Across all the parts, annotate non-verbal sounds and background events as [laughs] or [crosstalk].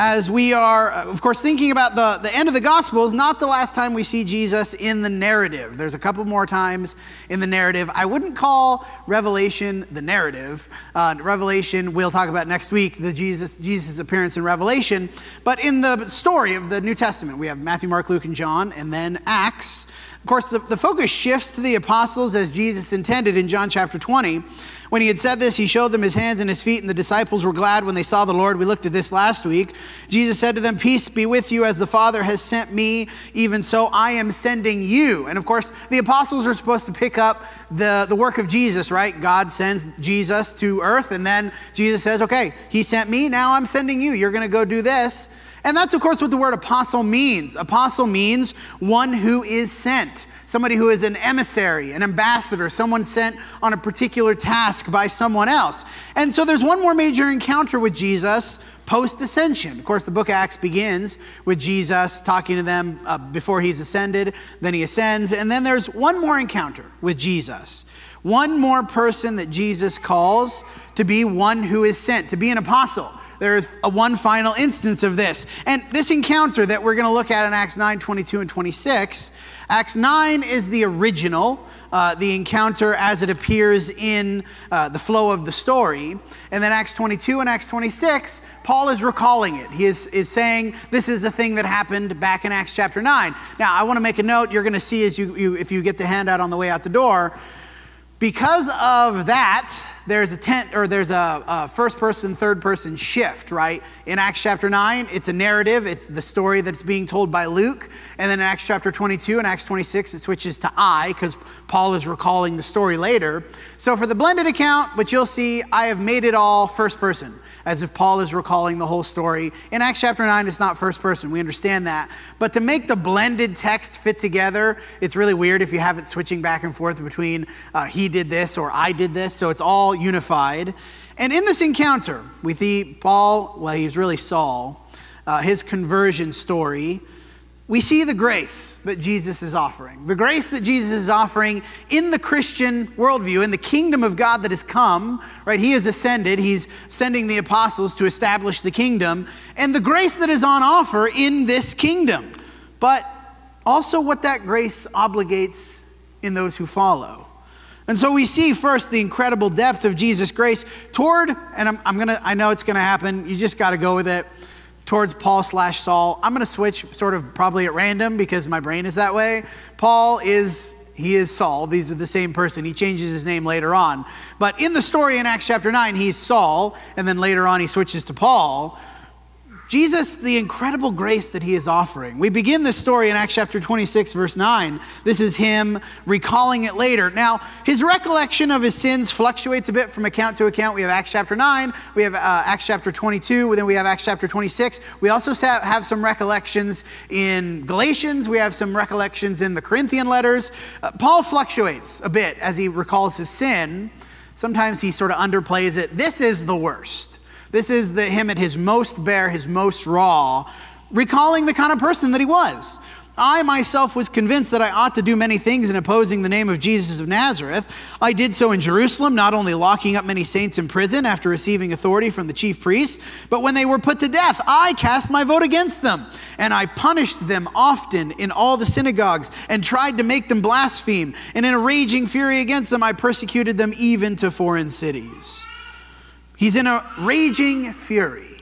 as we are, uh, of course, thinking about the, the end of the gospel is not the last time we see Jesus in the narrative. There's a couple more times in the narrative. I wouldn't call Revelation the narrative. Uh, Revelation, we'll talk about next week, the Jesus, Jesus' appearance in Revelation. But in the story of the New Testament, we have Matthew, Mark, Luke, and John, and then Acts. Of course, the, the focus shifts to the apostles as Jesus intended in John chapter 20. When he had said this, he showed them his hands and his feet, and the disciples were glad when they saw the Lord. We looked at this last week. Jesus said to them, Peace be with you, as the Father has sent me, even so I am sending you. And of course, the apostles are supposed to pick up the, the work of Jesus, right? God sends Jesus to earth, and then Jesus says, Okay, he sent me, now I'm sending you. You're going to go do this. And that's, of course, what the word apostle means. Apostle means one who is sent somebody who is an emissary, an ambassador, someone sent on a particular task by someone else. And so there's one more major encounter with Jesus post ascension. Of course, the book of Acts begins with Jesus talking to them uh, before he's ascended, then he ascends, and then there's one more encounter with Jesus. One more person that Jesus calls to be one who is sent, to be an apostle there's a one final instance of this. And this encounter that we're going to look at in Acts 9 22 and 26, Acts 9 is the original, uh, the encounter as it appears in uh, the flow of the story. And then Acts 22 and Acts 26, Paul is recalling it. He is, is saying this is a thing that happened back in Acts chapter 9. Now, I want to make a note you're going to see as you, you, if you get the handout on the way out the door. Because of that, there's a tent or there's a, a, first person, third person shift, right? In Acts chapter 9, it's a narrative, it's the story that's being told by Luke. And then in Acts chapter 22 and Acts 26, it switches to I because Paul is recalling the story later. So for the blended account, what you'll see, I have made it all first person as if Paul is recalling the whole story. In Acts chapter 9, it's not first person. We understand that. But to make the blended text fit together, it's really weird if you have it switching back and forth between uh, he did this or I did this. So it's all unified. And in this encounter, we see Paul, well, he's really Saul, uh, his conversion story we see the grace that Jesus is offering. The grace that Jesus is offering in the Christian worldview, in the kingdom of God that has come, right? He has ascended, he's sending the apostles to establish the kingdom, and the grace that is on offer in this kingdom. But also what that grace obligates in those who follow. And so we see first the incredible depth of Jesus' grace toward, and I'm, I'm gonna, I know it's gonna happen, you just gotta go with it towards Paul slash Saul. I'm going to switch sort of probably at random because my brain is that way. Paul is he is Saul. These are the same person. He changes his name later on. But in the story in Acts chapter 9, he's Saul, and then later on he switches to Paul. Jesus, the incredible grace that he is offering. We begin this story in Acts chapter 26, verse 9. This is him recalling it later. Now, his recollection of his sins fluctuates a bit from account to account. We have Acts chapter 9, we have uh, Acts chapter 22, then we have Acts chapter 26. We also have some recollections in Galatians, we have some recollections in the Corinthian letters. Uh, Paul fluctuates a bit as he recalls his sin. Sometimes he sort of underplays it. This is the worst. This is the, him at his most bare, his most raw, recalling the kind of person that he was. I myself was convinced that I ought to do many things in opposing the name of Jesus of Nazareth. I did so in Jerusalem, not only locking up many saints in prison after receiving authority from the chief priests, but when they were put to death, I cast my vote against them. And I punished them often in all the synagogues and tried to make them blaspheme. And in a raging fury against them, I persecuted them even to foreign cities. He's in a raging fury.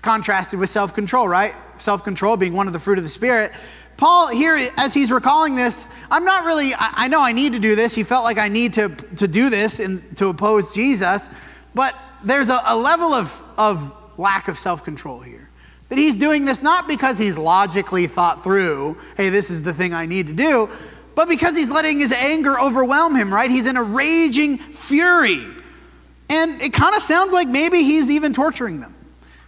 Contrasted with self control, right? Self control being one of the fruit of the Spirit. Paul, here, as he's recalling this, I'm not really, I, I know I need to do this. He felt like I need to, to do this and to oppose Jesus, but there's a, a level of, of lack of self control here. That he's doing this not because he's logically thought through, hey, this is the thing I need to do, but because he's letting his anger overwhelm him, right? He's in a raging fury. And it kind of sounds like maybe he's even torturing them,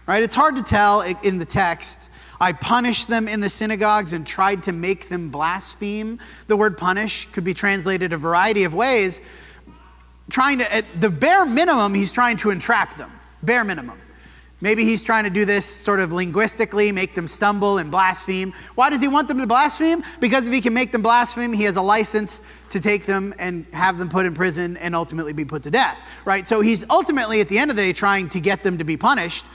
right? It's hard to tell in the text. I punished them in the synagogues and tried to make them blaspheme. The word punish could be translated a variety of ways. Trying to, at the bare minimum, he's trying to entrap them. Bare minimum. Maybe he's trying to do this sort of linguistically, make them stumble and blaspheme. Why does he want them to blaspheme? Because if he can make them blaspheme, he has a license to take them and have them put in prison and ultimately be put to death, right? So he's ultimately, at the end of the day, trying to get them to be punished.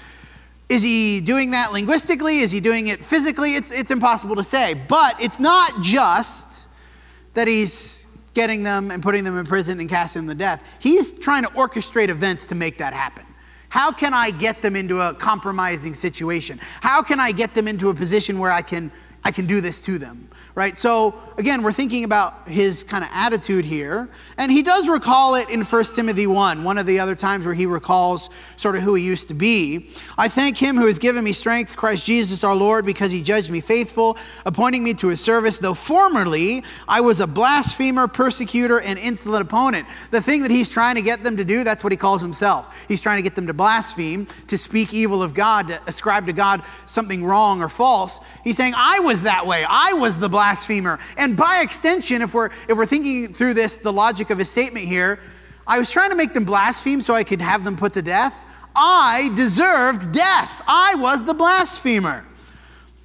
Is he doing that linguistically? Is he doing it physically? It's, it's impossible to say. But it's not just that he's getting them and putting them in prison and casting them to death. He's trying to orchestrate events to make that happen. How can I get them into a compromising situation? How can I get them into a position where I can, I can do this to them? right? So again, we're thinking about his kind of attitude here. And he does recall it in 1 Timothy 1, one of the other times where he recalls sort of who he used to be. I thank him who has given me strength, Christ Jesus our Lord, because he judged me faithful, appointing me to his service, though formerly I was a blasphemer, persecutor, and insolent opponent. The thing that he's trying to get them to do, that's what he calls himself. He's trying to get them to blaspheme, to speak evil of God, to ascribe to God something wrong or false. He's saying, I was that way. I was the blasphemer. And by extension, if we're, if we're thinking through this, the logic of his statement here, I was trying to make them blaspheme so I could have them put to death. I deserved death. I was the blasphemer.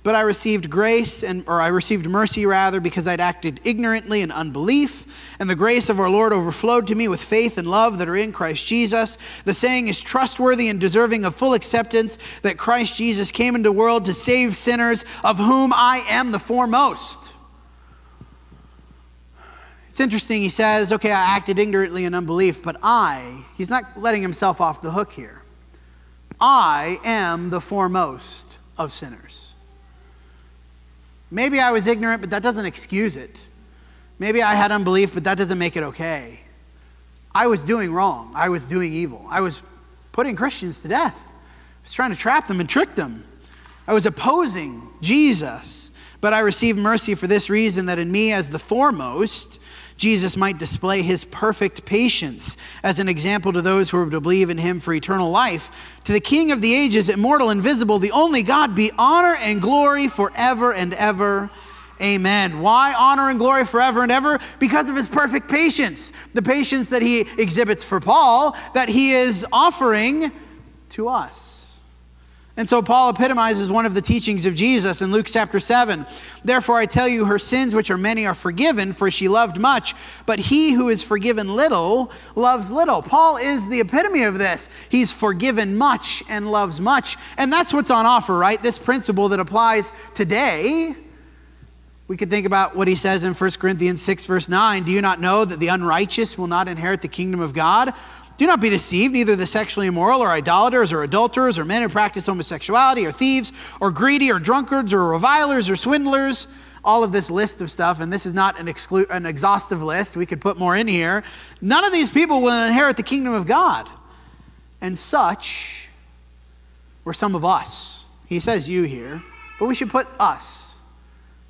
But I received grace and or I received mercy rather because I'd acted ignorantly in unbelief and the grace of our Lord overflowed to me with faith and love that are in Christ Jesus. The saying is trustworthy and deserving of full acceptance that Christ Jesus came into the world to save sinners of whom I am the foremost. It's interesting, he says, okay, I acted ignorantly in unbelief, but I, he's not letting himself off the hook here. I am the foremost of sinners. Maybe I was ignorant, but that doesn't excuse it. Maybe I had unbelief, but that doesn't make it okay. I was doing wrong. I was doing evil. I was putting Christians to death. I was trying to trap them and trick them. I was opposing Jesus. But I received mercy for this reason that in me, as the foremost, Jesus might display his perfect patience as an example to those who are to believe in him for eternal life. To the King of the ages, immortal, invisible, the only God, be honor and glory forever and ever. Amen. Why honor and glory forever and ever? Because of his perfect patience. The patience that he exhibits for Paul, that he is offering to us. And so Paul epitomizes one of the teachings of Jesus in Luke chapter 7. Therefore, I tell you, her sins, which are many, are forgiven, for she loved much. But he who is forgiven little loves little. Paul is the epitome of this. He's forgiven much and loves much. And that's what's on offer, right? This principle that applies today. We could think about what he says in 1 Corinthians 6, verse 9. Do you not know that the unrighteous will not inherit the kingdom of God? Do not be deceived, neither the sexually immoral or idolaters or adulterers or men who practice homosexuality or thieves or greedy or drunkards or revilers or swindlers. All of this list of stuff, and this is not an, exclu- an exhaustive list, we could put more in here. None of these people will inherit the kingdom of God. And such were some of us. He says you here, but we should put us.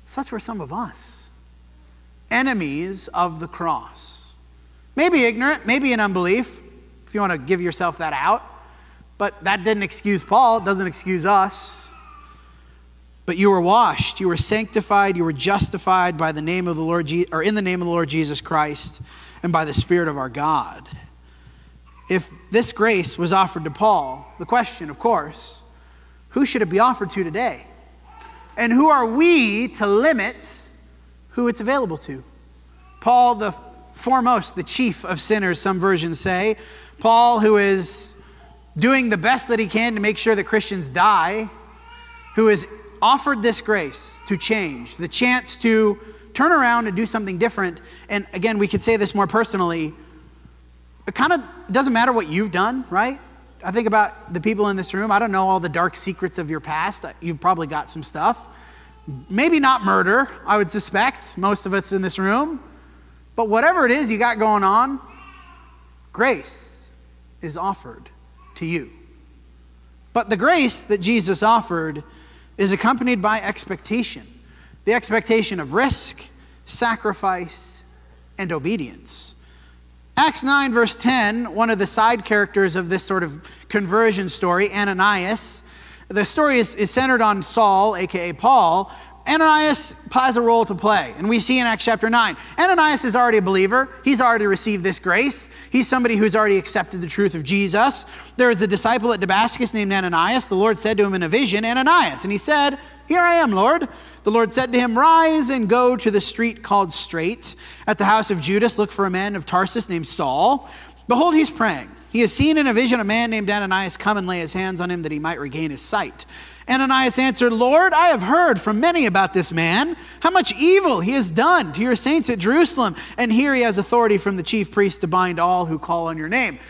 Such were some of us. Enemies of the cross. Maybe ignorant, maybe in unbelief, you want to give yourself that out. But that didn't excuse Paul, it doesn't excuse us. But you were washed, you were sanctified, you were justified by the name of the Lord Je- or in the name of the Lord Jesus Christ and by the Spirit of our God. If this grace was offered to Paul, the question, of course, who should it be offered to today? And who are we to limit who it's available to? Paul, the foremost, the chief of sinners, some versions say, Paul, who is doing the best that he can to make sure that Christians die, who is offered this grace to change, the chance to turn around and do something different. And again, we could say this more personally. It kind of doesn't matter what you've done, right? I think about the people in this room. I don't know all the dark secrets of your past. You've probably got some stuff. Maybe not murder, I would suspect, most of us in this room. But whatever it is you got going on, grace is offered to you. But the grace that Jesus offered is accompanied by expectation the expectation of risk, sacrifice, and obedience. Acts 9, verse 10, one of the side characters of this sort of conversion story, Ananias, the story is, is centered on Saul, aka Paul, Ananias has a role to play, and we see in Acts chapter 9. Ananias is already a believer. He's already received this grace. He's somebody who's already accepted the truth of Jesus. There is a disciple at Damascus named Ananias. The Lord said to him in a vision, Ananias. And he said, Here I am, Lord. The Lord said to him, Rise and go to the street called Straight. At the house of Judas, look for a man of Tarsus named Saul. Behold, he's praying He has seen in a vision a man named Ananias come and lay his hands on him that he might regain his sight. Ananias answered, Lord, I have heard from many about this man, how much evil he has done to your saints at Jerusalem, and here he has authority from the chief priest to bind all who call on your name.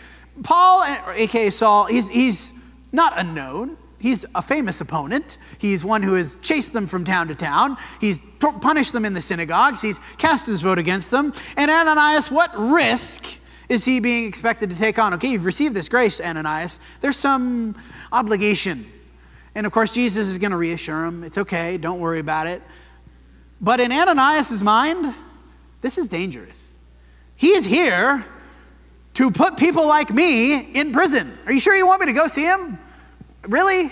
Paul, aka Saul, he's, he's not unknown. He's a famous opponent. He's one who has chased them from town to town. He's punished them in the synagogues. He's cast his vote against them. And Ananias, what risk is he being expected to take on? Okay, you've received this grace, Ananias. There's some obligation and of course, Jesus is going to reassure him it's okay, don't worry about it. But in Ananias' mind, this is dangerous. He is here to put people like me in prison. Are you sure you want me to go see him? Really?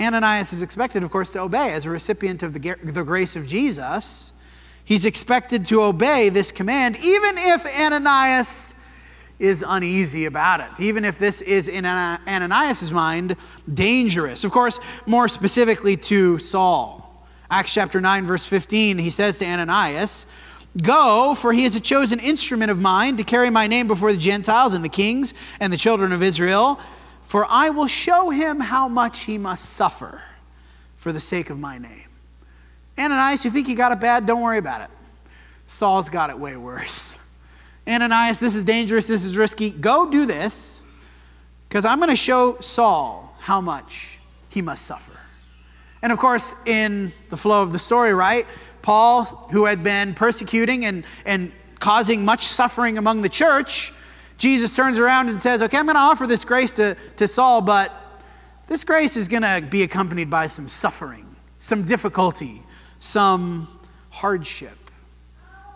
Ananias is expected, of course, to obey as a recipient of the, the grace of Jesus. He's expected to obey this command, even if Ananias is uneasy about it, even if this is in Ananias' mind dangerous. Of course, more specifically to Saul. Acts chapter 9, verse 15, he says to Ananias, Go, for he is a chosen instrument of mine to carry my name before the Gentiles and the kings and the children of Israel, for I will show him how much he must suffer for the sake of my name. Ananias, you think you got it bad? Don't worry about it. Saul's got it way worse. [laughs] Ananias, this is dangerous, this is risky. Go do this, because I'm going to show Saul how much he must suffer. And of course, in the flow of the story, right? Paul, who had been persecuting and, and causing much suffering among the church, Jesus turns around and says, Okay, I'm going to offer this grace to, to Saul, but this grace is going to be accompanied by some suffering, some difficulty, some hardship.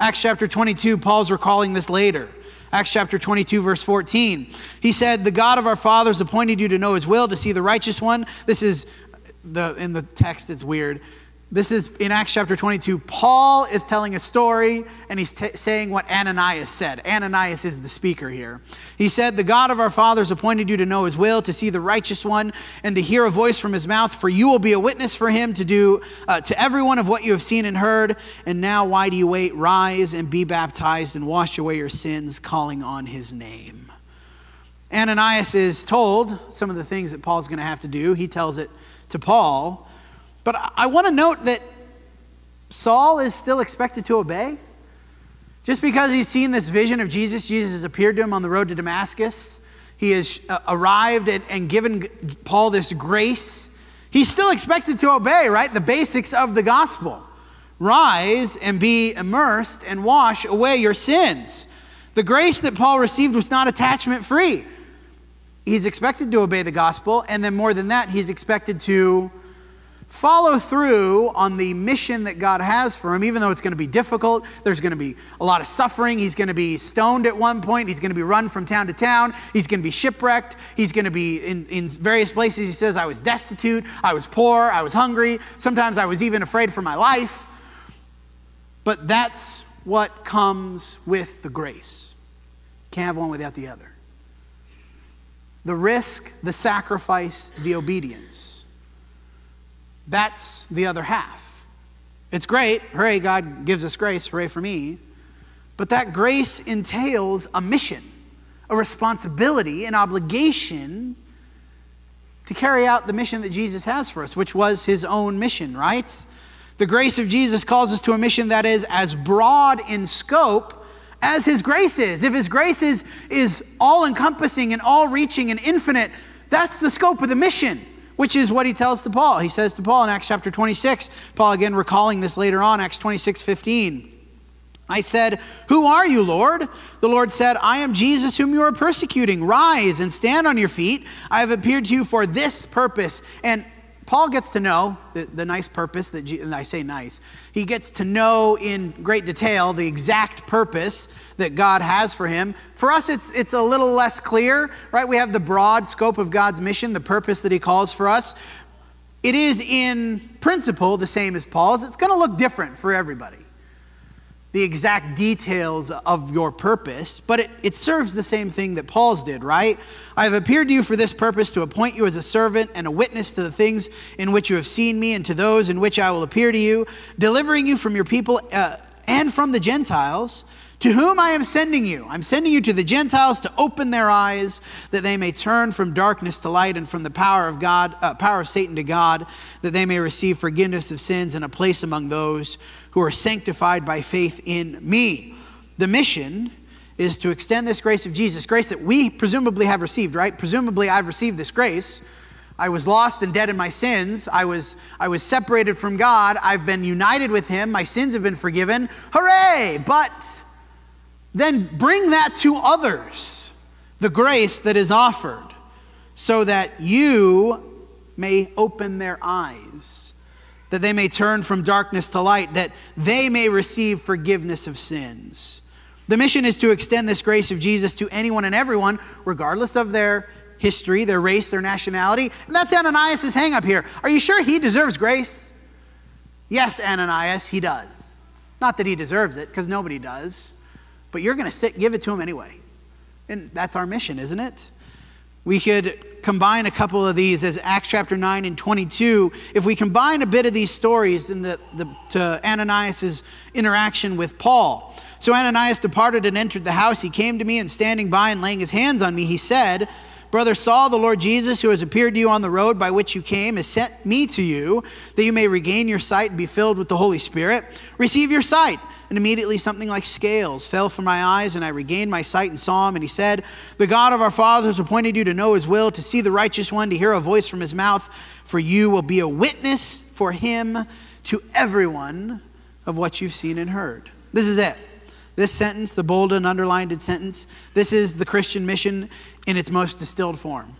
Acts chapter 22, Paul's recalling this later. Acts chapter 22, verse 14. He said, The God of our fathers appointed you to know his will, to see the righteous one. This is the in the text, it's weird. This is in Acts chapter 22. Paul is telling a story and he's t- saying what Ananias said. Ananias is the speaker here. He said, The God of our fathers appointed you to know his will, to see the righteous one, and to hear a voice from his mouth, for you will be a witness for him to do uh, to everyone of what you have seen and heard. And now, why do you wait? Rise and be baptized and wash away your sins, calling on his name. Ananias is told some of the things that Paul's going to have to do. He tells it to Paul. But I want to note that Saul is still expected to obey. Just because he's seen this vision of Jesus, Jesus has appeared to him on the road to Damascus. He has uh, arrived and, and given Paul this grace. He's still expected to obey, right? The basics of the gospel. Rise and be immersed and wash away your sins. The grace that Paul received was not attachment free. He's expected to obey the gospel, and then more than that, he's expected to follow through on the mission that God has for him, even though it's going to be difficult. There's going to be a lot of suffering. He's going to be stoned at one point. He's going to be run from town to town. He's going to be shipwrecked. He's going to be in, in various places. He says, I was destitute. I was poor. I was hungry. Sometimes I was even afraid for my life. But that's what comes with the grace. Can't have one without the other. The risk, the sacrifice, the obedience. That's the other half. It's great. Hooray, God gives us grace. Hooray for me. But that grace entails a mission, a responsibility, an obligation to carry out the mission that Jesus has for us, which was his own mission, right? The grace of Jesus calls us to a mission that is as broad in scope as his grace is. If his grace is, is all encompassing and all reaching and infinite, that's the scope of the mission which is what he tells to Paul. He says to Paul in Acts chapter 26, Paul again recalling this later on, Acts 26 15. I said, Who are you, Lord? The Lord said, I am Jesus whom you are persecuting. Rise and stand on your feet. I have appeared to you for this purpose. And Paul gets to know the, the nice purpose that, I say nice, he gets to know in great detail the exact purpose that God has for him. For us, it's, it's a little less clear, right? We have the broad scope of God's mission, the purpose that he calls for us. It is in principle the same as Paul's. It's going to look different for everybody the exact details of your purpose, but it, it serves the same thing that Paul's did, right? I have appeared to you for this purpose to appoint you as a servant and a witness to the things in which you have seen me and to those in which I will appear to you, delivering you from your people uh, and from the Gentiles To whom I am sending you? I'm sending you to the Gentiles to open their eyes that they may turn from darkness to light and from the power of God, uh, power of Satan to God, that they may receive forgiveness of sins and a place among those who are sanctified by faith in me. The mission is to extend this grace of Jesus, grace that we presumably have received, right? Presumably I've received this grace. I was lost and dead in my sins. I was, I was separated from God. I've been united with Him. My sins have been forgiven. Hooray! But then bring that to others, the grace that is offered, so that you may open their eyes, that they may turn from darkness to light, that they may receive forgiveness of sins. The mission is to extend this grace of Jesus to anyone and everyone, regardless of their history, their race, their nationality. And that's Ananias' hang up here. Are you sure he deserves grace? Yes, Ananias, he does. Not that he deserves it, because nobody does but you're going to sit, give it to him anyway. And that's our mission, isn't it? We could combine a couple of these as Acts chapter 9 and 22. If we combine a bit of these stories in the, the, to Ananias' interaction with Paul. So Ananias departed and entered the house. He came to me and standing by and laying his hands on me, he said, Brother Saul, the Lord Jesus, who has appeared to you on the road by which you came, has sent me to you that you may regain your sight and be filled with the Holy Spirit. Receive your sight and immediately something like scales fell from my eyes, and I regained my sight and saw him. And he said, The God of our fathers appointed you to know his will, to see the righteous one, to hear a voice from his mouth, for you will be a witness for him to everyone of what you've seen and heard. This is it. This sentence, the bold and underlined sentence, this is the Christian mission in its most distilled form.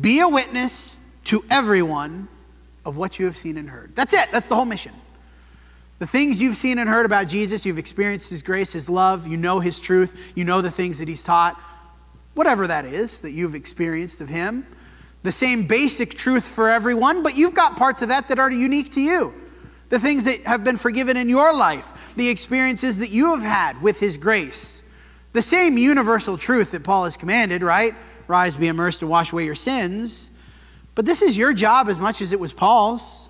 Be a witness to everyone of what you have seen and heard. That's it. That's the whole mission. The things you've seen and heard about Jesus, you've experienced His grace, His love, you know His truth, you know the things that He's taught, whatever that is that you've experienced of Him. The same basic truth for everyone, but you've got parts of that that are unique to you. The things that have been forgiven in your life, the experiences that you have had with His grace. The same universal truth that Paul has commanded, right? Rise, be immersed, and wash away your sins. But this is your job as much as it was Paul's.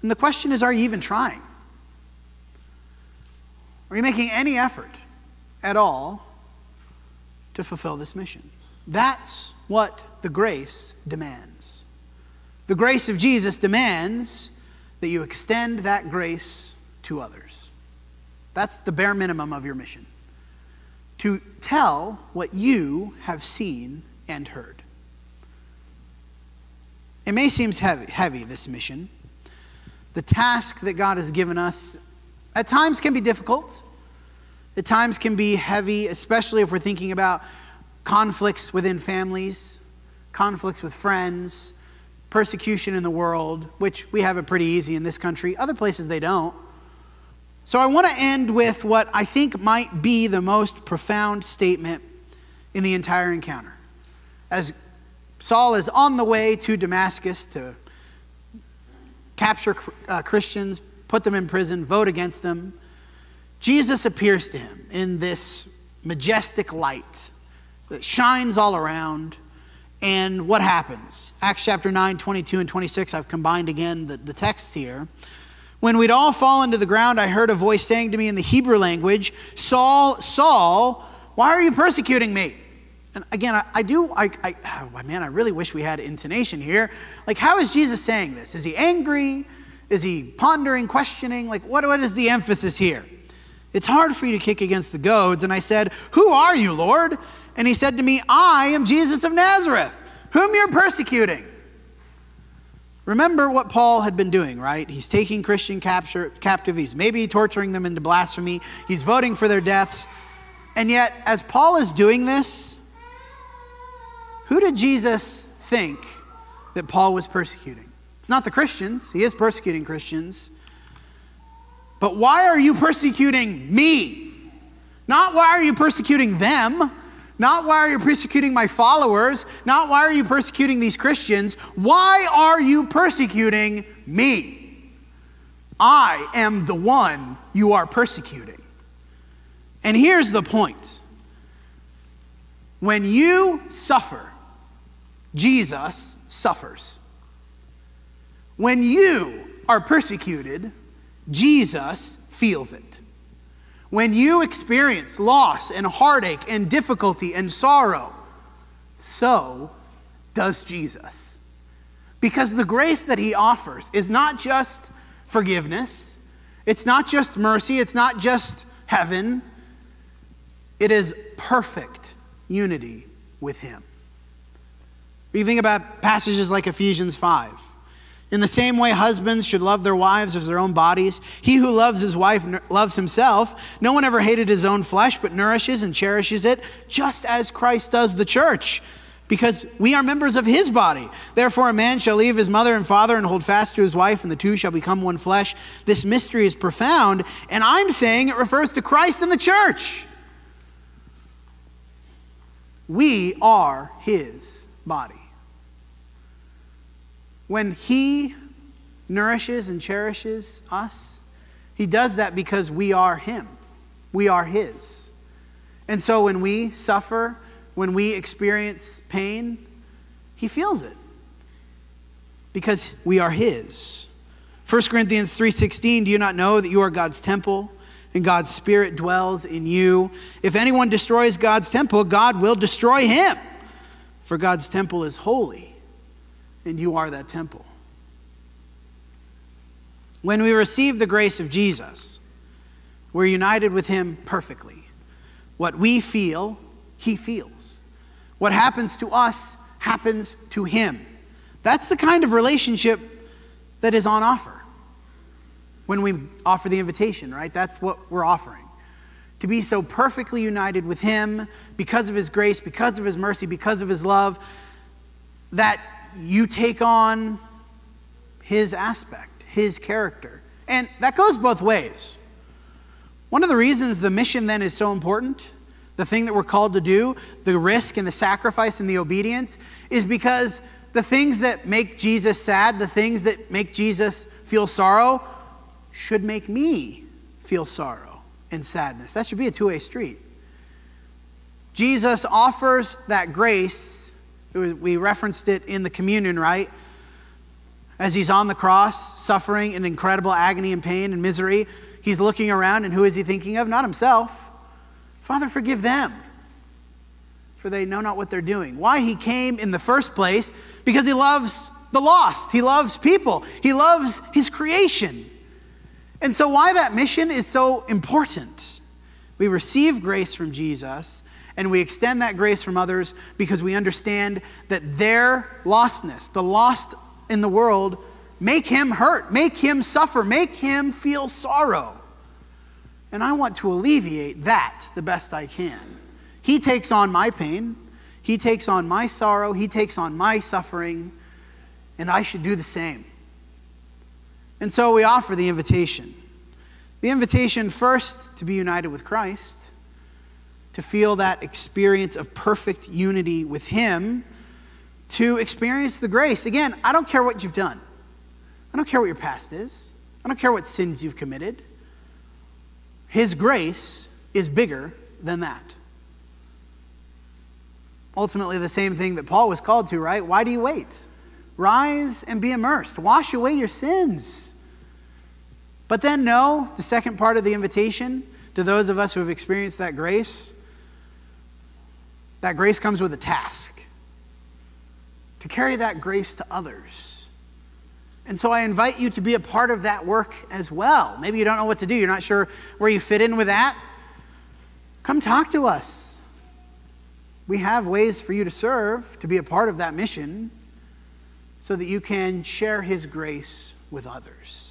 And the question is are you even trying? Are you making any effort at all to fulfill this mission? That's what the grace demands. The grace of Jesus demands that you extend that grace to others. That's the bare minimum of your mission. To tell what you have seen and heard. It may seem heavy, heavy, this mission. The task that God has given us at times can be difficult. At times can be heavy, especially if we're thinking about conflicts within families, conflicts with friends, persecution in the world, which we have it pretty easy in this country. Other places they don't. So I want to end with what I think might be the most profound statement in the entire encounter. As Saul is on the way to Damascus to capture uh, Christians, put them in prison, vote against them. Jesus appears to him in this majestic light that shines all around. And what happens? Acts chapter 9, 22 and 26, I've combined again the, the texts here. When we'd all fallen to the ground, I heard a voice saying to me in the Hebrew language, Saul, Saul, why are you persecuting me? And again, I, I do, I, I, oh man, I really wish we had intonation here. Like, how is Jesus saying this? Is he angry? Is he pondering, questioning? Like, what, what is the emphasis here? It's hard for you to kick against the goads. And I said, Who are you, Lord? And he said to me, I am Jesus of Nazareth, whom you're persecuting. Remember what Paul had been doing, right? He's taking Christian capture, captive. He's maybe torturing them into blasphemy. He's voting for their deaths. And yet, as Paul is doing this, who did Jesus think that Paul was persecuting? It's not the Christians. He is persecuting Christians. But why are you persecuting me? Not why are you persecuting them? Not why are you persecuting my followers? Not why are you persecuting these Christians? Why are you persecuting me? I am the one you are persecuting. And here's the point when you suffer, Jesus suffers. When you are persecuted, Jesus feels it. when you experience loss and heartache and difficulty and sorrow, so does Jesus. Because the grace that he offers is not just forgiveness, it's not just mercy, it's not just heaven, it is perfect unity with him. You think about passages like Ephesians 5. In the same way, husbands should love their wives as their own bodies. He who loves his wife loves himself. No one ever hated his own flesh, but nourishes and cherishes it, just as Christ does the church, because we are members of his body. Therefore, a man shall leave his mother and father and hold fast to his wife, and the two shall become one flesh. This mystery is profound, and I'm saying it refers to Christ and the church. We are his body. When He nourishes and cherishes us, He does that because we are Him. We are His. And so when we suffer, when we experience pain, He feels it because we are His. 1 Corinthians 3:16 Do you not know that you are God's temple and God's spirit dwells in you? If anyone destroys God's temple, God will destroy him. For God's temple is holy and you are that temple. When we receive the grace of Jesus, we're united with Him perfectly. What we feel, He feels. What happens to us happens to Him. That's the kind of relationship that is on offer when we offer the invitation, right? That's what we're offering. To be so perfectly united with Him because of His grace, because of His mercy, because of His love, that you take on his aspect, his character. And that goes both ways. One of the reasons the mission then is so important, the thing that we're called to do, the risk and the sacrifice and the obedience, is because the things that make Jesus sad, the things that make Jesus feel sorrow, should make me feel sorrow and sadness. That should be a two way street. Jesus offers that grace we referenced it in the communion, right? As he's on the cross, suffering in incredible agony and pain and misery, he's looking around, and who is he thinking of? Not himself. Father, forgive them, for they know not what they're doing. Why he came in the first place? Because he loves the lost, he loves people, he loves his creation. And so, why that mission is so important. We receive grace from Jesus and we extend that grace from others because we understand that their lostness, the lost in the world, make him hurt, make him suffer, make him feel sorrow. And I want to alleviate that the best I can. He takes on my pain, he takes on my sorrow, he takes on my suffering, and I should do the same. And so we offer the invitation. The invitation first to be united with Christ to feel that experience of perfect unity with Him, to experience the grace. Again, I don't care what you've done, I don't care what your past is, I don't care what sins you've committed. His grace is bigger than that. Ultimately, the same thing that Paul was called to, right? Why do you wait? Rise and be immersed, wash away your sins. But then, no, the second part of the invitation to those of us who have experienced that grace that grace comes with a task to carry that grace to others. And so I invite you to be a part of that work as well. Maybe you don't know what to do, you're not sure where you fit in with that. Come talk to us. We have ways for you to serve, to be a part of that mission, so that you can share His grace with others.